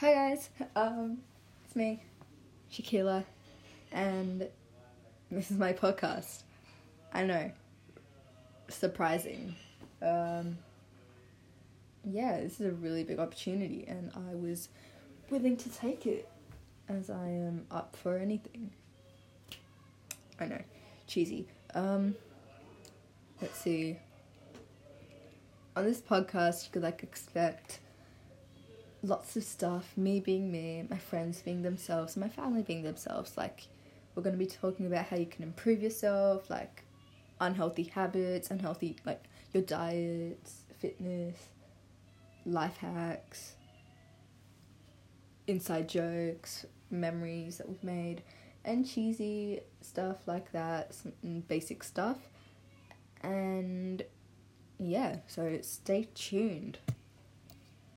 Hi guys, um, it's me, Shakila, and this is my podcast. I know, surprising. Um, yeah, this is a really big opportunity, and I was willing to take it as I am up for anything. I know, cheesy. Um, let's see. On this podcast, you could like expect lots of stuff me being me, my friends being themselves, my family being themselves. Like, we're going to be talking about how you can improve yourself, like unhealthy habits, unhealthy, like your diets, fitness, life hacks, inside jokes, memories that we've made, and cheesy stuff like that, some mm, basic stuff. And yeah, so stay tuned.